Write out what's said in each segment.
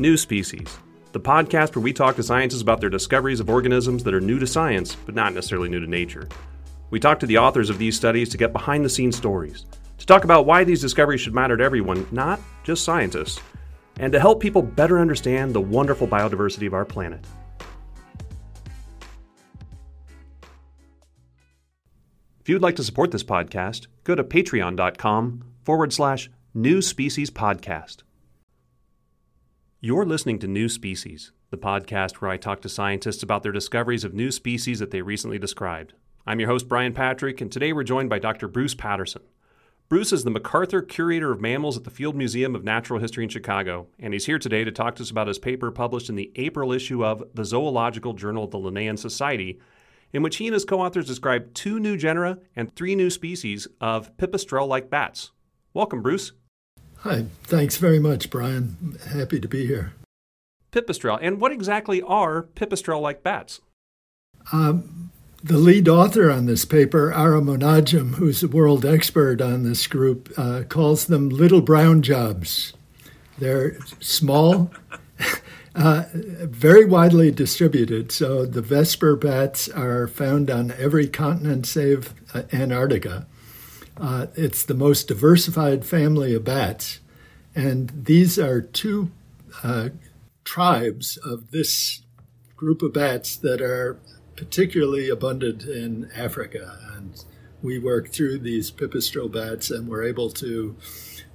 New Species, the podcast where we talk to scientists about their discoveries of organisms that are new to science, but not necessarily new to nature. We talk to the authors of these studies to get behind the scenes stories, to talk about why these discoveries should matter to everyone, not just scientists, and to help people better understand the wonderful biodiversity of our planet. If you'd like to support this podcast, go to patreon.com forward slash new species podcast. You're listening to New Species, the podcast where I talk to scientists about their discoveries of new species that they recently described. I'm your host, Brian Patrick, and today we're joined by Dr. Bruce Patterson. Bruce is the MacArthur Curator of Mammals at the Field Museum of Natural History in Chicago, and he's here today to talk to us about his paper published in the April issue of the Zoological Journal of the Linnean Society in which he and his co authors describe two new genera and three new species of pipistrelle like bats. Welcome, Bruce. Hi, thanks very much, Brian. Happy to be here. Pipistrelle. And what exactly are pipistrelle like bats? Um, the lead author on this paper, Ara Monadjem, who's a world expert on this group, uh, calls them little brown jobs. They're small uh, very widely distributed. So the Vesper bats are found on every continent save uh, Antarctica. Uh, it's the most diversified family of bats. And these are two uh, tribes of this group of bats that are particularly abundant in Africa. And we work through these pipistrelle bats and we're able to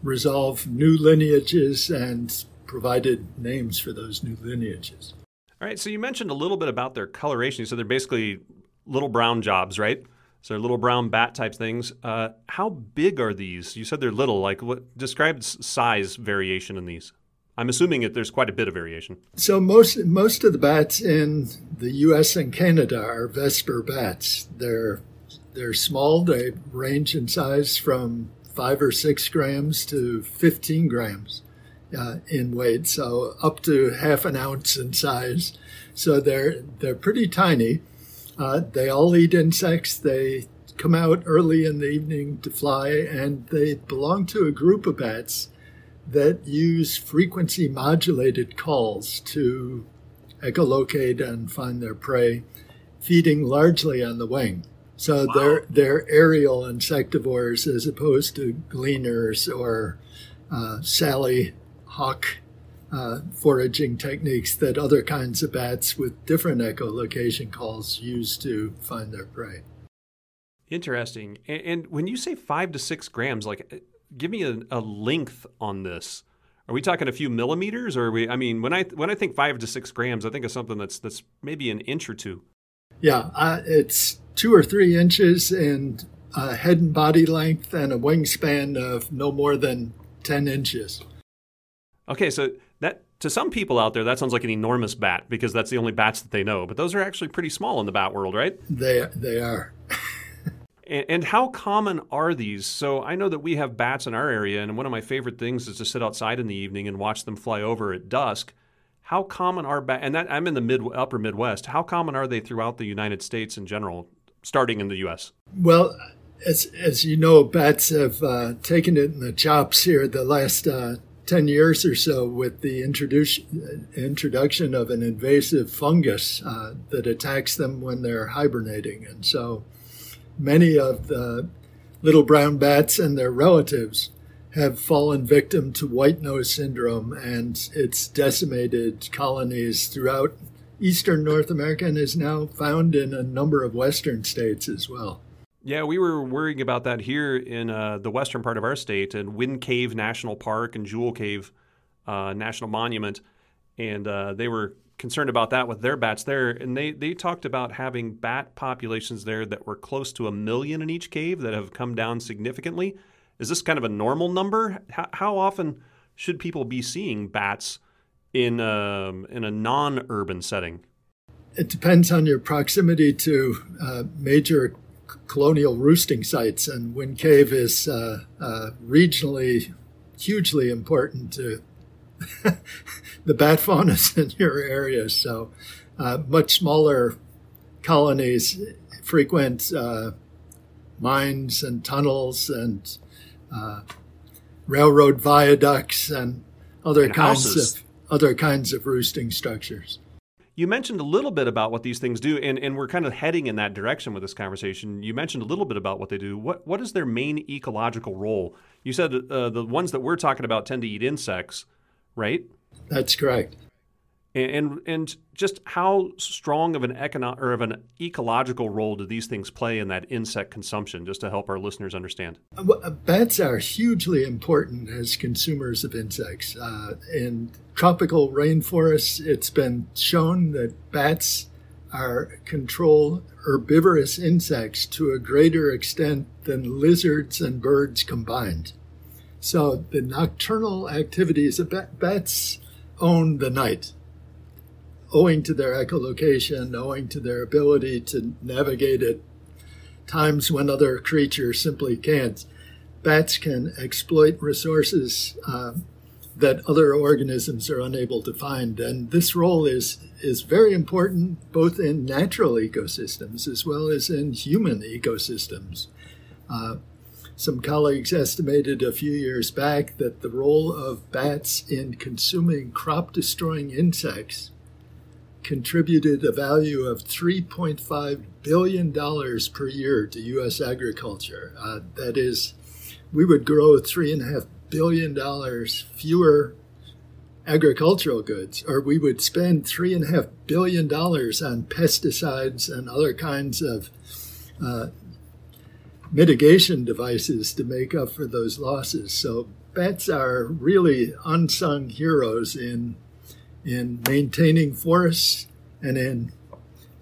resolve new lineages and provided names for those new lineages. All right, so you mentioned a little bit about their coloration. So they're basically little brown jobs, right? So little brown bat type things. Uh, how big are these? You said they're little. Like, what describe size variation in these? I'm assuming that there's quite a bit of variation. So most most of the bats in the U.S. and Canada are Vesper bats. They're they're small. They range in size from five or six grams to 15 grams uh, in weight, so up to half an ounce in size. So they're they're pretty tiny. Uh, they all eat insects. They come out early in the evening to fly, and they belong to a group of bats that use frequency modulated calls to echolocate and find their prey, feeding largely on the wing. So wow. they're they're aerial insectivores as opposed to gleaners or uh, Sally hawk uh, foraging techniques that other kinds of bats with different echolocation calls use to find their prey. Interesting. And, and when you say five to six grams, like, uh, give me a, a, length on this. Are we talking a few millimeters, or are we? I mean, when I when I think five to six grams, I think of something that's that's maybe an inch or two. Yeah, uh, it's two or three inches in uh, head and body length, and a wingspan of no more than ten inches. Okay, so to some people out there that sounds like an enormous bat because that's the only bats that they know, but those are actually pretty small in the bat world, right? They they are. and, and, how common are these? So I know that we have bats in our area, and one of my favorite things is to sit outside in the evening and watch them fly over at dusk. How common are bats? And that I'm in the mid upper Midwest. How common are they throughout the United States in general, starting in the U.S.? Well, as as you know, bats have uh, taken it in the chops here the last uh, 10 years or so with the introduction of an invasive fungus uh, that attacks them when they're hibernating. And so many of the little brown bats and their relatives have fallen victim to white nose syndrome and it's decimated colonies throughout eastern North America and is now found in a number of western states as well. Yeah, we were worrying about that here in uh, the western part of our state, and Wind Cave National Park and Jewel Cave uh, National Monument, and uh, they were concerned about that with their bats there, and they they talked about having bat populations there that were close to a million in each cave that have come down significantly. Is this kind of a normal number? How, how often should people be seeing bats in um, in a non-urban setting? It depends on your proximity to uh, major colonial roosting sites, and Wind Cave is uh, uh, regionally hugely important to the bat faunas in your area. So, uh, much smaller colonies frequent uh, mines and tunnels and uh, railroad viaducts and other and kinds houses. of other kinds of roosting structures. You mentioned a little bit about what these things do, and, and we're kind of heading in that direction with this conversation. You mentioned a little bit about what they do. What what is their main ecological role? You said uh, the ones that we're talking about tend to eat insects, right? That's correct and and just how strong of an econo- or of an ecological role do these things play in that insect consumption just to help our listeners understand? Uh, uh, bats are hugely important as consumers of insects. Uh, in tropical rainforests it's been shown that bats are control herbivorous insects to a greater extent than lizards and birds combined. So the nocturnal activities of bats own the night owing to their echolocation, owing to their ability to navigate at times when other creatures simply can't. Bats can exploit resources uh, that other organisms are unable to find, and this role is is very important both in natural ecosystems as well as in human ecosystems. Uh, some colleagues estimated a few years back that the role of bats in consuming crop destroying insects contributed a value of $3.5 billion per year to U.S. agriculture. Uh, that is, we would grow $3.5 billion fewer agricultural goods, or we would spend $3.5 billion on pesticides and other kinds of uh, mitigation devices to make up for those losses. So bats are really unsung heroes in in maintaining forests and in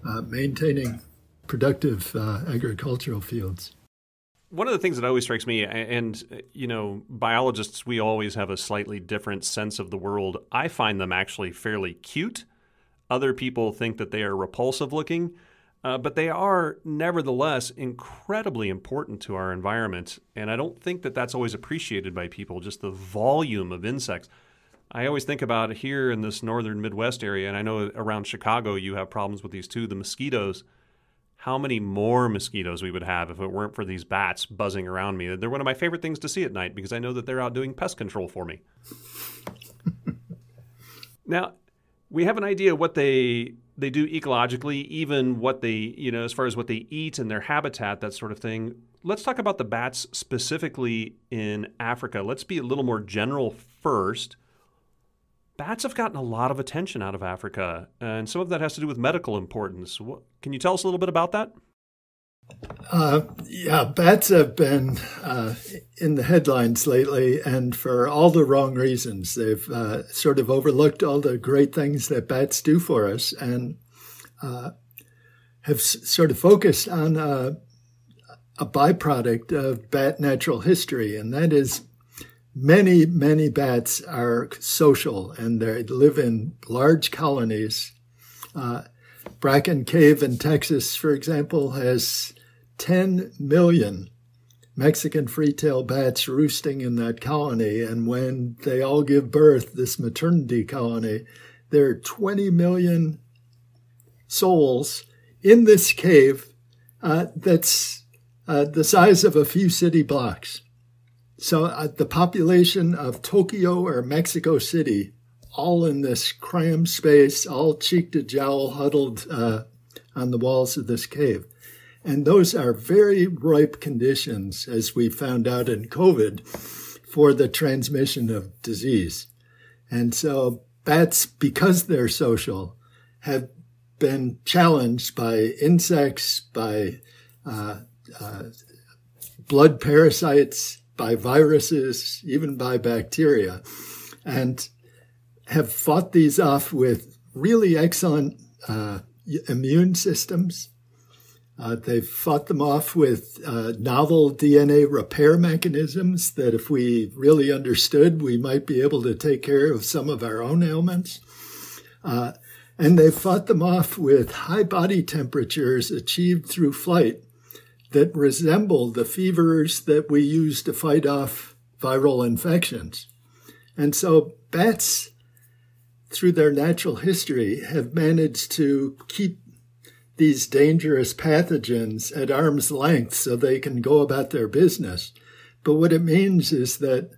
uh, maintaining productive uh, agricultural fields. One of the things that always strikes me, and you know, biologists, we always have a slightly different sense of the world. I find them actually fairly cute. Other people think that they are repulsive looking, uh, but they are nevertheless incredibly important to our environment. And I don't think that that's always appreciated by people, just the volume of insects. I always think about here in this northern Midwest area, and I know around Chicago you have problems with these too. The mosquitoes, how many more mosquitoes we would have if it weren't for these bats buzzing around me. They're one of my favorite things to see at night because I know that they're out doing pest control for me. now, we have an idea what they they do ecologically, even what they, you know, as far as what they eat and their habitat, that sort of thing. Let's talk about the bats specifically in Africa. Let's be a little more general first bats have gotten a lot of attention out of Africa, and some of that has to do with medical importance. Can you tell us a little bit about that? Uh, yeah, bats have been uh, in the headlines lately, and for all the wrong reasons. They've uh, sort of overlooked all the great things that bats do for us, and uh, have s- sort of focused on uh, a byproduct of bat natural history, and that is many, many bats are social and they live in large colonies. Uh, Bracken Cave in Texas, for example, has 10 million Mexican free-tailed bats roosting in that colony. And when they all give birth, this maternity colony, there are 20 million souls in this cave uh, that's uh, the size of a few city blocks. So uh, the population of Tokyo or Mexico City, all in this crammed space, all cheek to jowl, huddled uh, on the walls of this cave. And those are very ripe conditions, as we found out in COVID, for the transmission of disease. And so bats, because they're social, have been challenged by insects, by uh, uh, blood parasites, by viruses, even by bacteria, and have fought these off with really excellent uh, immune systems. Uh, they've fought them off with uh, novel DNA repair mechanisms that, if we really understood, we might be able to take care of some of our own ailments. Uh, and they've fought them off with high body temperatures achieved through flight that resemble the fevers that we use to fight off viral infections. And so bats, through their natural history, have managed to keep these dangerous pathogens at arm's length so they can go about their business. But what it means is that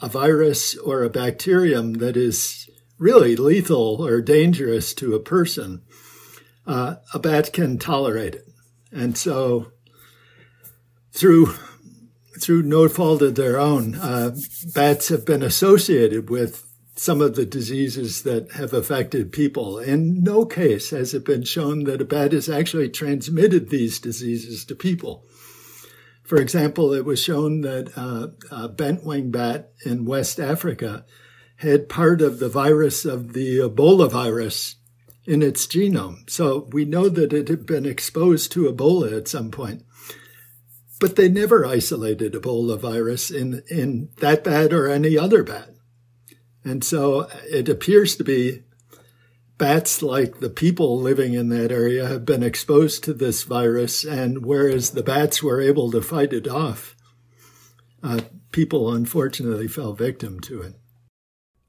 a virus or a bacterium that is really lethal or dangerous to a person, uh, a bat can tolerate it. And so through through no fault of their own, uh, bats have been associated with some of the diseases that have affected people. In no case has it been shown that a bat has actually transmitted these diseases to people. For example, it was shown that uh, a bent wing bat in West Africa had part of the virus of the Ebola virus in its genome. So we know that it had been exposed to Ebola at some point. But they never isolated Ebola virus in, in that bat or any other bat. And so it appears to be bats like the people living in that area have been exposed to this virus. And whereas the bats were able to fight it off, uh, people unfortunately fell victim to it.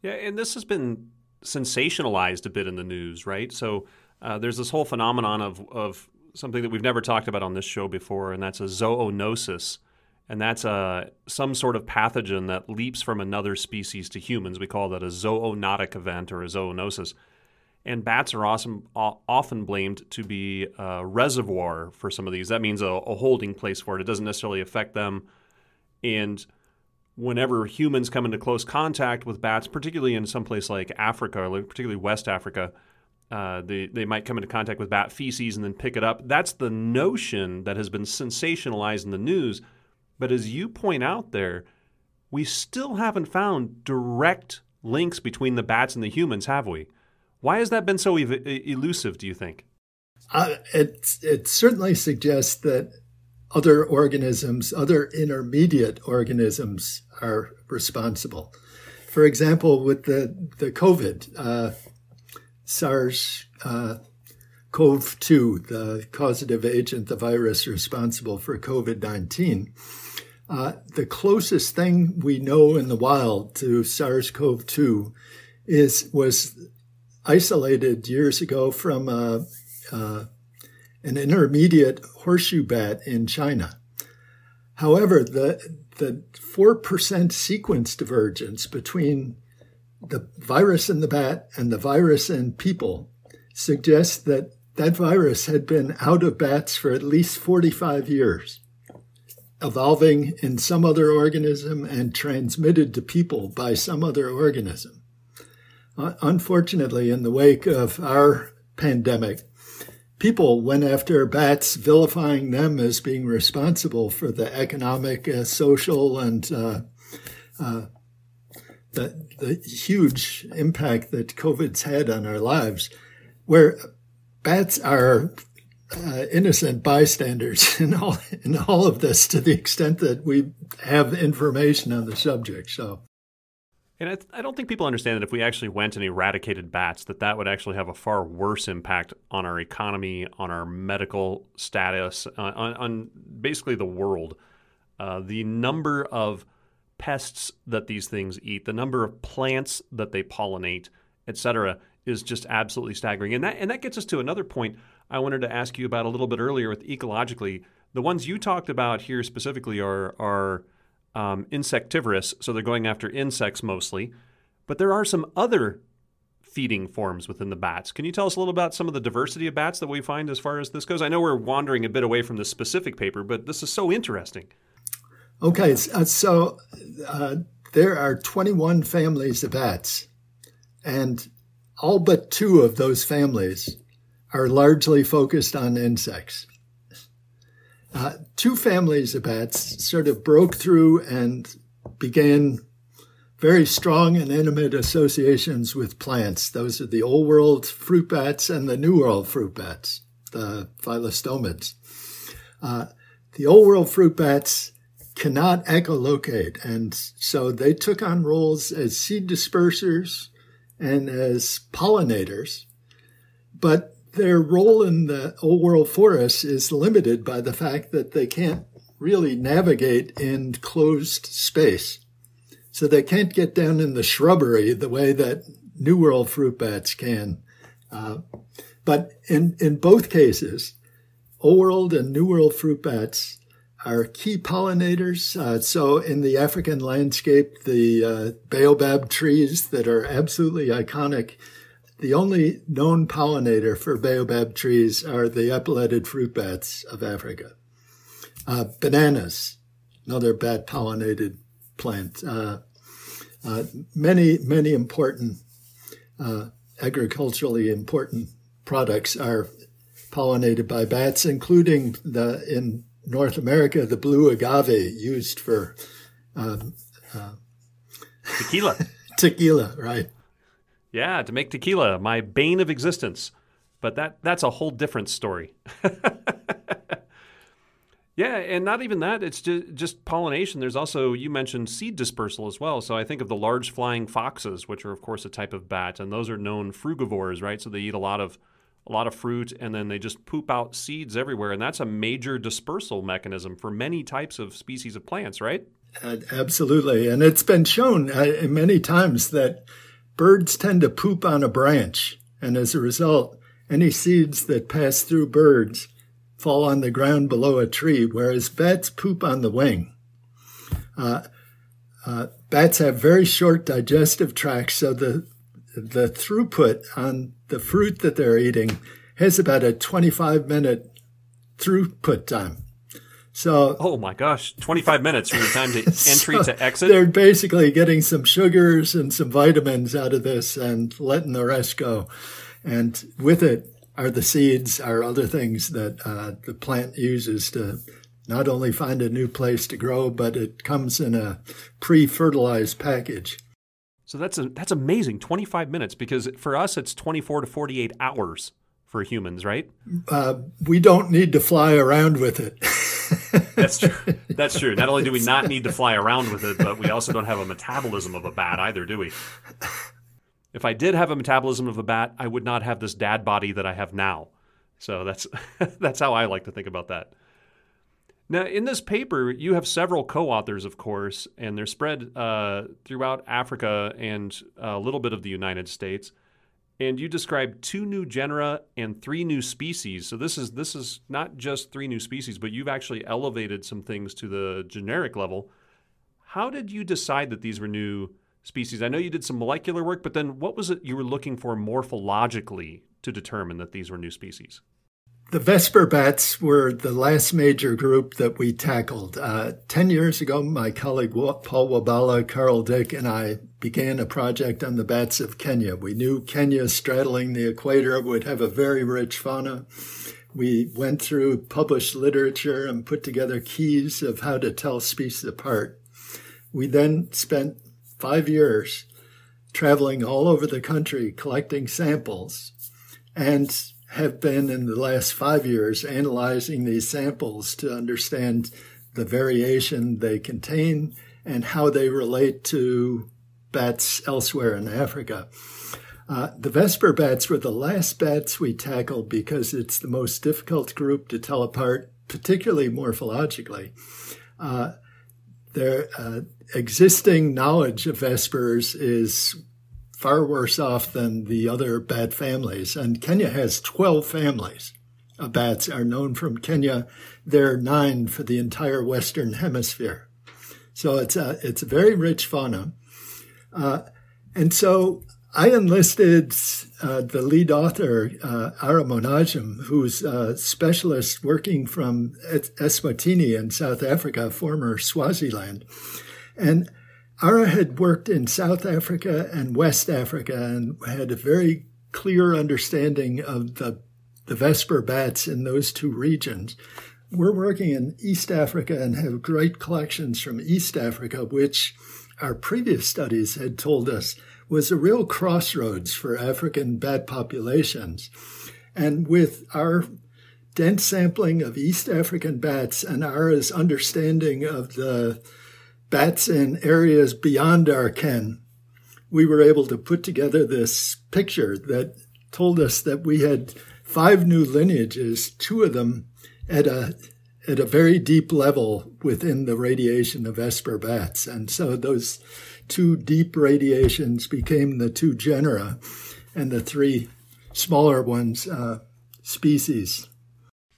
Yeah, and this has been sensationalized a bit in the news, right? So uh, there's this whole phenomenon of, of something that we've never talked about on this show before, and that's a zoonosis and that's a some sort of pathogen that leaps from another species to humans. We call that a zoonotic event or a zoonosis. And bats are awesome, often blamed to be a reservoir for some of these. That means a, a holding place for it. It doesn't necessarily affect them. And whenever humans come into close contact with bats, particularly in some place like Africa, particularly West Africa, uh, they, they might come into contact with bat feces and then pick it up. That's the notion that has been sensationalized in the news but as you point out there, we still haven't found direct links between the bats and the humans, have we? Why has that been so ev- elusive, do you think? Uh, it, it certainly suggests that other organisms, other intermediate organisms, are responsible. For example, with the, the COVID, uh, SARS uh, CoV 2, the causative agent, the virus responsible for COVID 19, uh, the closest thing we know in the wild to SARS-CoV-2 is was isolated years ago from a, uh, uh, an intermediate horseshoe bat in China. However, the the four percent sequence divergence between the virus in the bat and the virus in people suggests that that virus had been out of bats for at least 45 years evolving in some other organism and transmitted to people by some other organism. Uh, unfortunately, in the wake of our pandemic, people went after bats, vilifying them as being responsible for the economic, uh, social, and uh, uh the, the huge impact that COVID's had on our lives, where bats are uh, innocent bystanders in all in all of this to the extent that we have information on the subject. So, and I, don't think people understand that if we actually went and eradicated bats, that that would actually have a far worse impact on our economy, on our medical status, uh, on, on, basically the world. Uh, the number of pests that these things eat, the number of plants that they pollinate, etc., is just absolutely staggering. And that and that gets us to another point I wanted to ask you about a little bit earlier with ecologically. The ones you talked about here specifically are are um, insectivorous, so they're going after insects mostly. But there are some other feeding forms within the bats. Can you tell us a little about some of the diversity of bats that we find as far as this goes? I know we're wandering a bit away from this specific paper, but this is so interesting. Okay, so uh, there are 21 families of bats, and all but two of those families are largely focused on insects. Uh, two families of bats sort of broke through and began very strong and intimate associations with plants. Those are the Old World fruit bats and the New World fruit bats, the phyllostomid. Uh, the Old World fruit bats cannot echolocate, and so they took on roles as seed dispersers and as pollinators. But their role in the old world forest is limited by the fact that they can't really navigate in closed space. So they can't get down in the shrubbery the way that New World fruit bats can. Uh, but in, in both cases, Old World and New World fruit bats are key pollinators. Uh, so in the African landscape, the uh, baobab trees that are absolutely iconic, the only known pollinator for baobab trees are the epauleted fruit bats of Africa. Uh, bananas, another bat pollinated plant. Uh, uh, many, many important, uh, agriculturally important products are pollinated by bats, including the in North America the blue agave used for um, uh, tequila. tequila, right? Yeah, to make tequila, my bane of existence. But that that's a whole different story. yeah, and not even that. It's just, just pollination. There's also you mentioned seed dispersal as well. So I think of the large flying foxes, which are of course a type of bat, and those are known frugivores, right? So they eat a lot of a lot of fruit, and then they just poop out seeds everywhere. And that's a major dispersal mechanism for many types of species of plants, right? Uh, absolutely. And it's been shown uh, many times that birds tend to poop on a branch. And as a result, any seeds that pass through birds fall on the ground below a tree, whereas bats poop on the wing. Uh, uh, bats have very short digestive tracts, so the the throughput on the fruit that they're eating has about a 25 minute throughput time. So, oh my gosh, 25 minutes from the time to entry so to exit. They're basically getting some sugars and some vitamins out of this and letting the rest go. And with it are the seeds, are other things that uh, the plant uses to not only find a new place to grow, but it comes in a pre fertilized package. So that's a, that's amazing. 25 minutes because for us it's 24 to 48 hours for humans, right? Uh, we don't need to fly around with it. That's true. That's true. Not only do we not need to fly around with it, but we also don't have a metabolism of a bat either, do we? If I did have a metabolism of a bat, I would not have this dad body that I have now. So that's that's how I like to think about that. Now, in this paper, you have several co authors, of course, and they're spread uh, throughout Africa and a little bit of the United States. And you describe two new genera and three new species. So this is this is not just three new species, but you've actually elevated some things to the generic level. How did you decide that these were new species? I know you did some molecular work, but then what was it you were looking for morphologically to determine that these were new species? The Vesper bats were the last major group that we tackled. Uh, Ten years ago, my colleague Paul Webala, Carl Dick, and I began a project on the bats of Kenya. We knew Kenya straddling the equator would have a very rich fauna. We went through published literature and put together keys of how to tell species apart. We then spent five years traveling all over the country collecting samples and have been in the last five years analyzing these samples to understand the variation they contain and how they relate to bats elsewhere in Africa. Uh, the Vesper bats were the last bats we tackled because it's the most difficult group to tell apart, particularly morphologically. Uh, their uh, existing knowledge of Vespers is far worse off than the other bat families. And Kenya has 12 families bats are known from Kenya. There are nine for the entire Western Hemisphere. So it's a, it's a very rich fauna. Uh, and so I enlisted uh, the lead author, uh, Ara Monadjem, who's a specialist working from Eswatini in South Africa, former Swaziland. And Ara had worked in South Africa and West Africa and had a very clear understanding of the, the Vesper bats in those two regions. We're working in East Africa and have great collections from East Africa, which our previous studies had told us was a real crossroads for African bat populations. And with our dense sampling of East African bats and Ara's understanding of the bats in areas beyond our ken, we were able to put together this picture that told us that we had five new lineages, two of them at a at a very deep level within the radiation of Vesper bats. And so those two deep radiations became the two genera and the three smaller ones uh, species.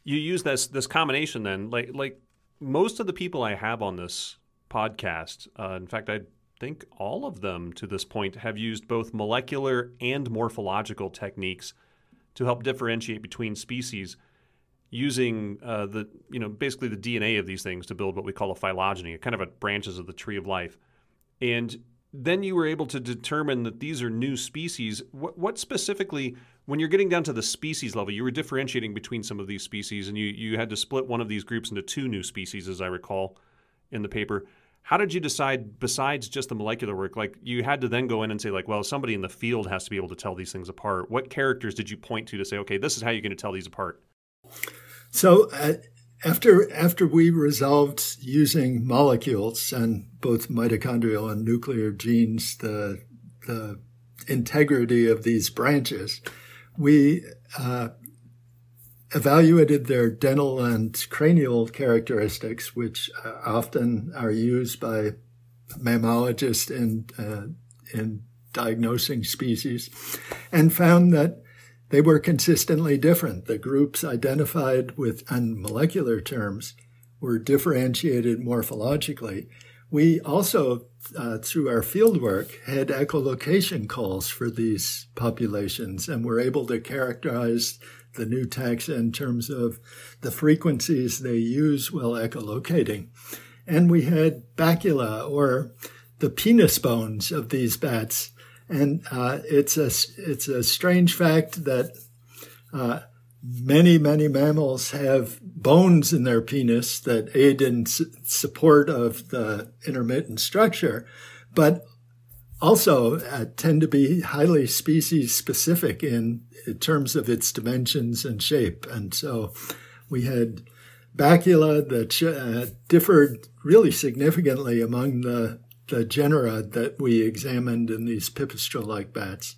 You use this this combination then, like like most of the people I have on this podcast, uh, in fact, I think all of them to this point have used both molecular and morphological techniques to help differentiate between species using uh, the you know basically the DNA of these things to build what we call a phylogeny, a kind of a branches of the tree of life. And then you were able to determine that these are new species. What, what, specifically, when you're getting down to the species level, you were differentiating between some of these species, and you you had to split one of these groups into two new species, as I recall, in the paper. How did you decide, besides just the molecular work, like you had to then go in and say, like, well, somebody in the field has to be able to tell these things apart. What characters did you point to to say, okay, this is how you're going to tell these apart? So uh, after after we resolved using molecules and both mitochondrial and nuclear genes, the the integrity of these branches, we uh, evaluated their dental and cranial characteristics, which uh, often are used by mammalogists in uh, in diagnosing species, and found that they were consistently different. The groups identified with, on molecular terms, were differentiated morphologically. We also, uh, through our fieldwork, had echolocation calls for these populations and were able to characterize the new taxa in terms of the frequencies they use while echolocating. And we had bacula, or the penis bones of these bats, and uh, it's a it's a strange fact that uh, many many mammals have bones in their penis that aid in su- support of the intermittent structure, but also uh, tend to be highly species specific in, in, terms of its dimensions and shape. And so we had bacula that uh, differed really significantly among the the genera that we examined in these pipistrelle-like bats.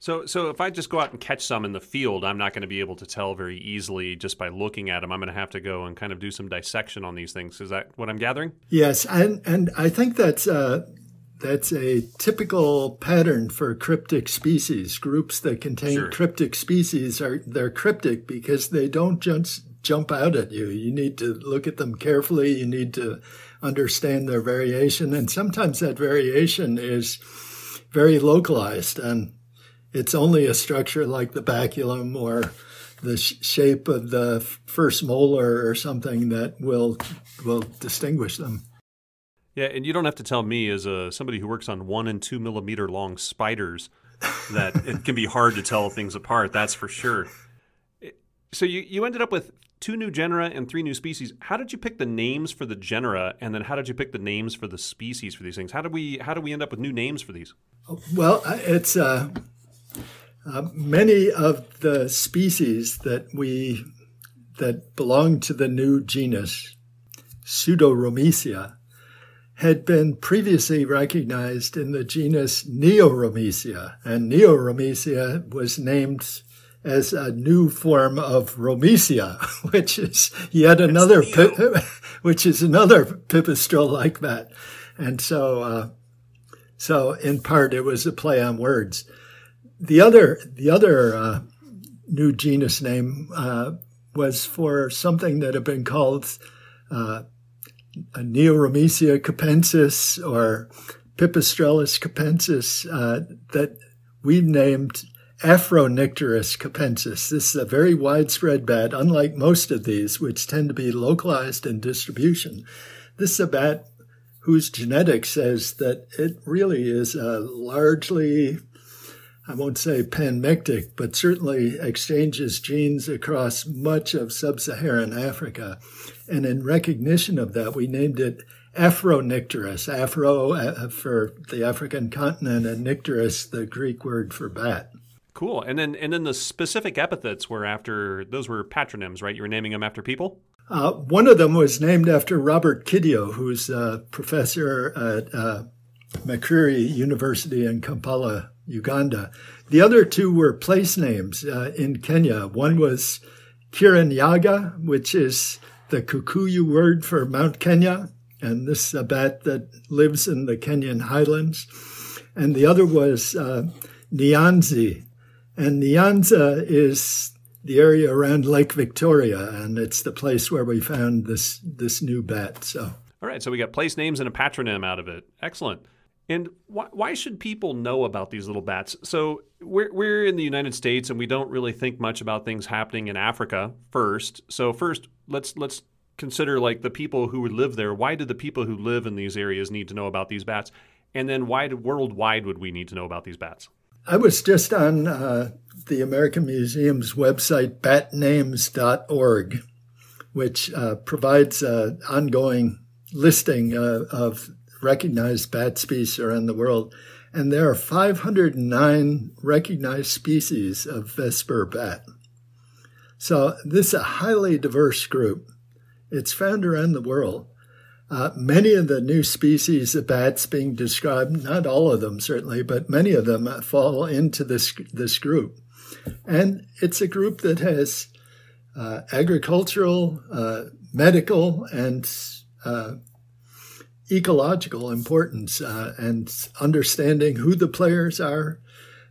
So, so if I just go out and catch some in the field, I'm not going to be able to tell very easily just by looking at them. I'm going to have to go and kind of do some dissection on these things. Is that what I'm gathering? Yes, and and I think that's uh, that's a typical pattern for cryptic species. Groups that contain sure. cryptic species are they're cryptic because they don't just jump out at you. You need to look at them carefully. You need to understand their variation. And sometimes that variation is very localized and it's only a structure like the baculum or the sh- shape of the first molar or something that will will distinguish them. Yeah, and you don't have to tell me as a somebody who works on one and two millimeter long spiders that it can be hard to tell things apart. That's for sure. So you, you ended up with two new genera and three new species. How did you pick the names for the genera, and then how did you pick the names for the species for these things? How did we how did we end up with new names for these? Well, it's uh, uh, many of the species that we that belong to the new genus Pseudoromicia had been previously recognized in the genus Neoromicia, and Neoromicia was named as a new form of Romicia, which is yet another, pi- which is another pipistrelle like that. And so, uh, so in part it was a play on words. The other, the other uh, new genus name uh, was for something that had been called uh, a capensis or Pipistrellus capensis uh, that we named Afronycteris capensis. This is a very widespread bat, unlike most of these, which tend to be localized in distribution. This is a bat whose genetics says that it really is a largely, I won't say panmictic, but certainly exchanges genes across much of sub Saharan Africa. And in recognition of that, we named it Afronycteris, Afro uh, for the African continent, and Nycteris, the Greek word for bat. Cool. And then and then the specific epithets were after those were patronyms, right? You were naming them after people. Uh, one of them was named after Robert Kityo, who's a professor at uh, University in Kampala, Uganda. The other two were place names uh, in Kenya. One was Kirinyaga, which is the Kikuyu word for Mount Kenya, and this is a bat that lives in the Kenyan highlands. And the other was uh, Nyanzi, and Nyanza is the area around Lake Victoria, and it's the place where we found this this new bat. So, all right, so we got place names and a patronym out of it. Excellent. And why, why should people know about these little bats? So we're we're in the United States, and we don't really think much about things happening in Africa first. So first, let's let's consider like the people who would live there. Why do the people who live in these areas need to know about these bats? And then why do, worldwide would we need to know about these bats? I was just on uh, the American Museum's website, batnames.org, which uh, provides an ongoing listing uh, of recognized bat species around the world. And there are 509 recognized species of Vesper bat. So this is a highly diverse group. It's found around the world. Uh, many of the new species of bats being described, not all of them certainly, but many of them fall into this, this group. And it's a group that has uh, agricultural, uh, medical, and uh, ecological importance uh, and understanding who the players are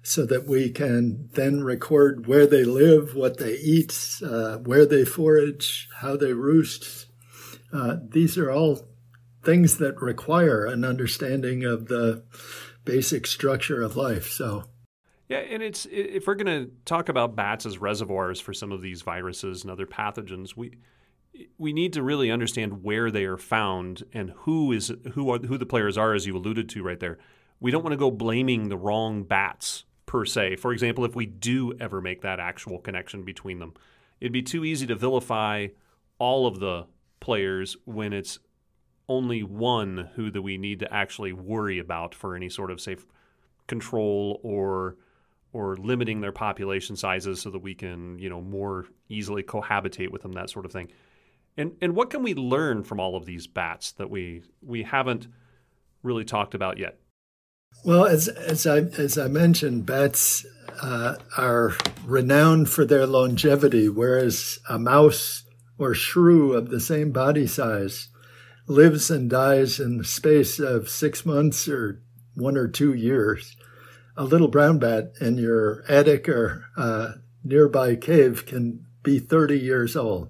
so that we can then record where they live, what they eat, uh, where they forage, how they roost. Uh, these are all things that require an understanding of the basic structure of life. So, yeah, and it's if we're going to talk about bats as reservoirs for some of these viruses and other pathogens, we we need to really understand where they are found and who is who are who the players are, as you alluded to right there. We don't want to go blaming the wrong bats per se. For example, if we do ever make that actual connection between them, it'd be too easy to vilify all of the players when it's only one who that we need to actually worry about for any sort of safe control or or limiting their population sizes so that we can you know more easily cohabitate with them that sort of thing and and what can we learn from all of these bats that we we haven't really talked about yet? Well, as as I as I mentioned, bats uh, are renowned for their longevity, whereas a mouse or shrew of the same body size lives and dies in the space of six months or one or two years. A little brown bat in your attic or uh, nearby cave can be 30 years old.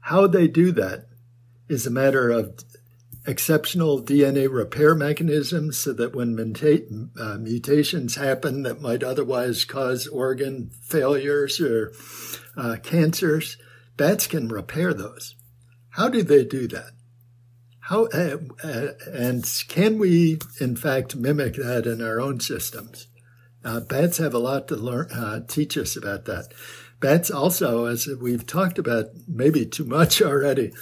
How they do that is a matter of exceptional DNA repair mechanisms so that when muta- uh, mutations happen that might otherwise cause organ failures or uh, cancers, bats can repair those. How do they do that? How uh, uh and can we, in fact, mimic that in our own systems? Uh, bats have a lot to learn, uh, teach us about that. Bats also, as we've talked about maybe too much already,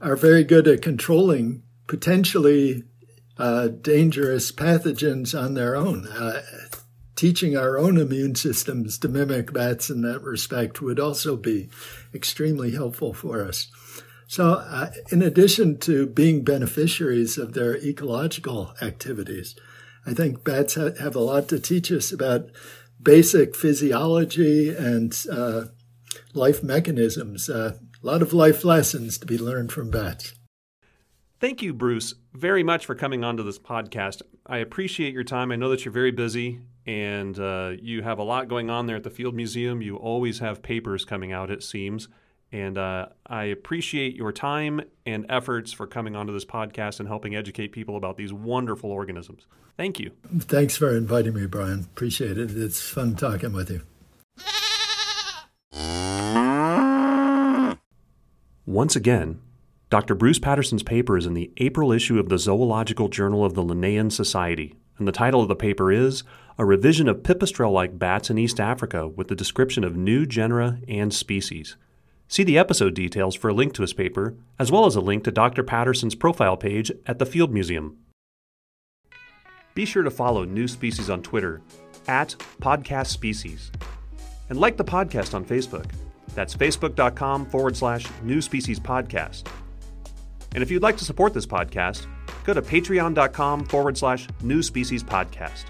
are very good at controlling potentially uh, dangerous pathogens on their own. Uh, teaching our own immune systems to mimic bats in that respect would also be extremely helpful for us. So, uh, in addition to being beneficiaries of their ecological activities, I think bats ha- have a lot to teach us about basic physiology and uh, life mechanisms. Uh, a lot of life lessons to be learned from bats. Thank you, Bruce, very much for coming onto this podcast. I appreciate your time. I know that you're very busy and uh, you have a lot going on there at the Field Museum. You always have papers coming out, it seems. And uh, I appreciate your time and efforts for coming onto this podcast and helping educate people about these wonderful organisms. Thank you. Thanks for inviting me, Brian. Appreciate it. It's fun talking with you. Once again, Dr. Bruce Patterson's paper is in the April issue of the Zoological Journal of the Linnean Society, and the title of the paper is A Revision of Pipistrelle like Bats in East Africa with the Description of New Genera and Species. See the episode details for a link to his paper, as well as a link to Dr. Patterson's profile page at the Field Museum. Be sure to follow New Species on Twitter at Podcast Species, and like the podcast on Facebook. That's facebook.com forward slash New Species Podcast. And if you'd like to support this podcast, go to patreon.com forward slash New Species Podcast.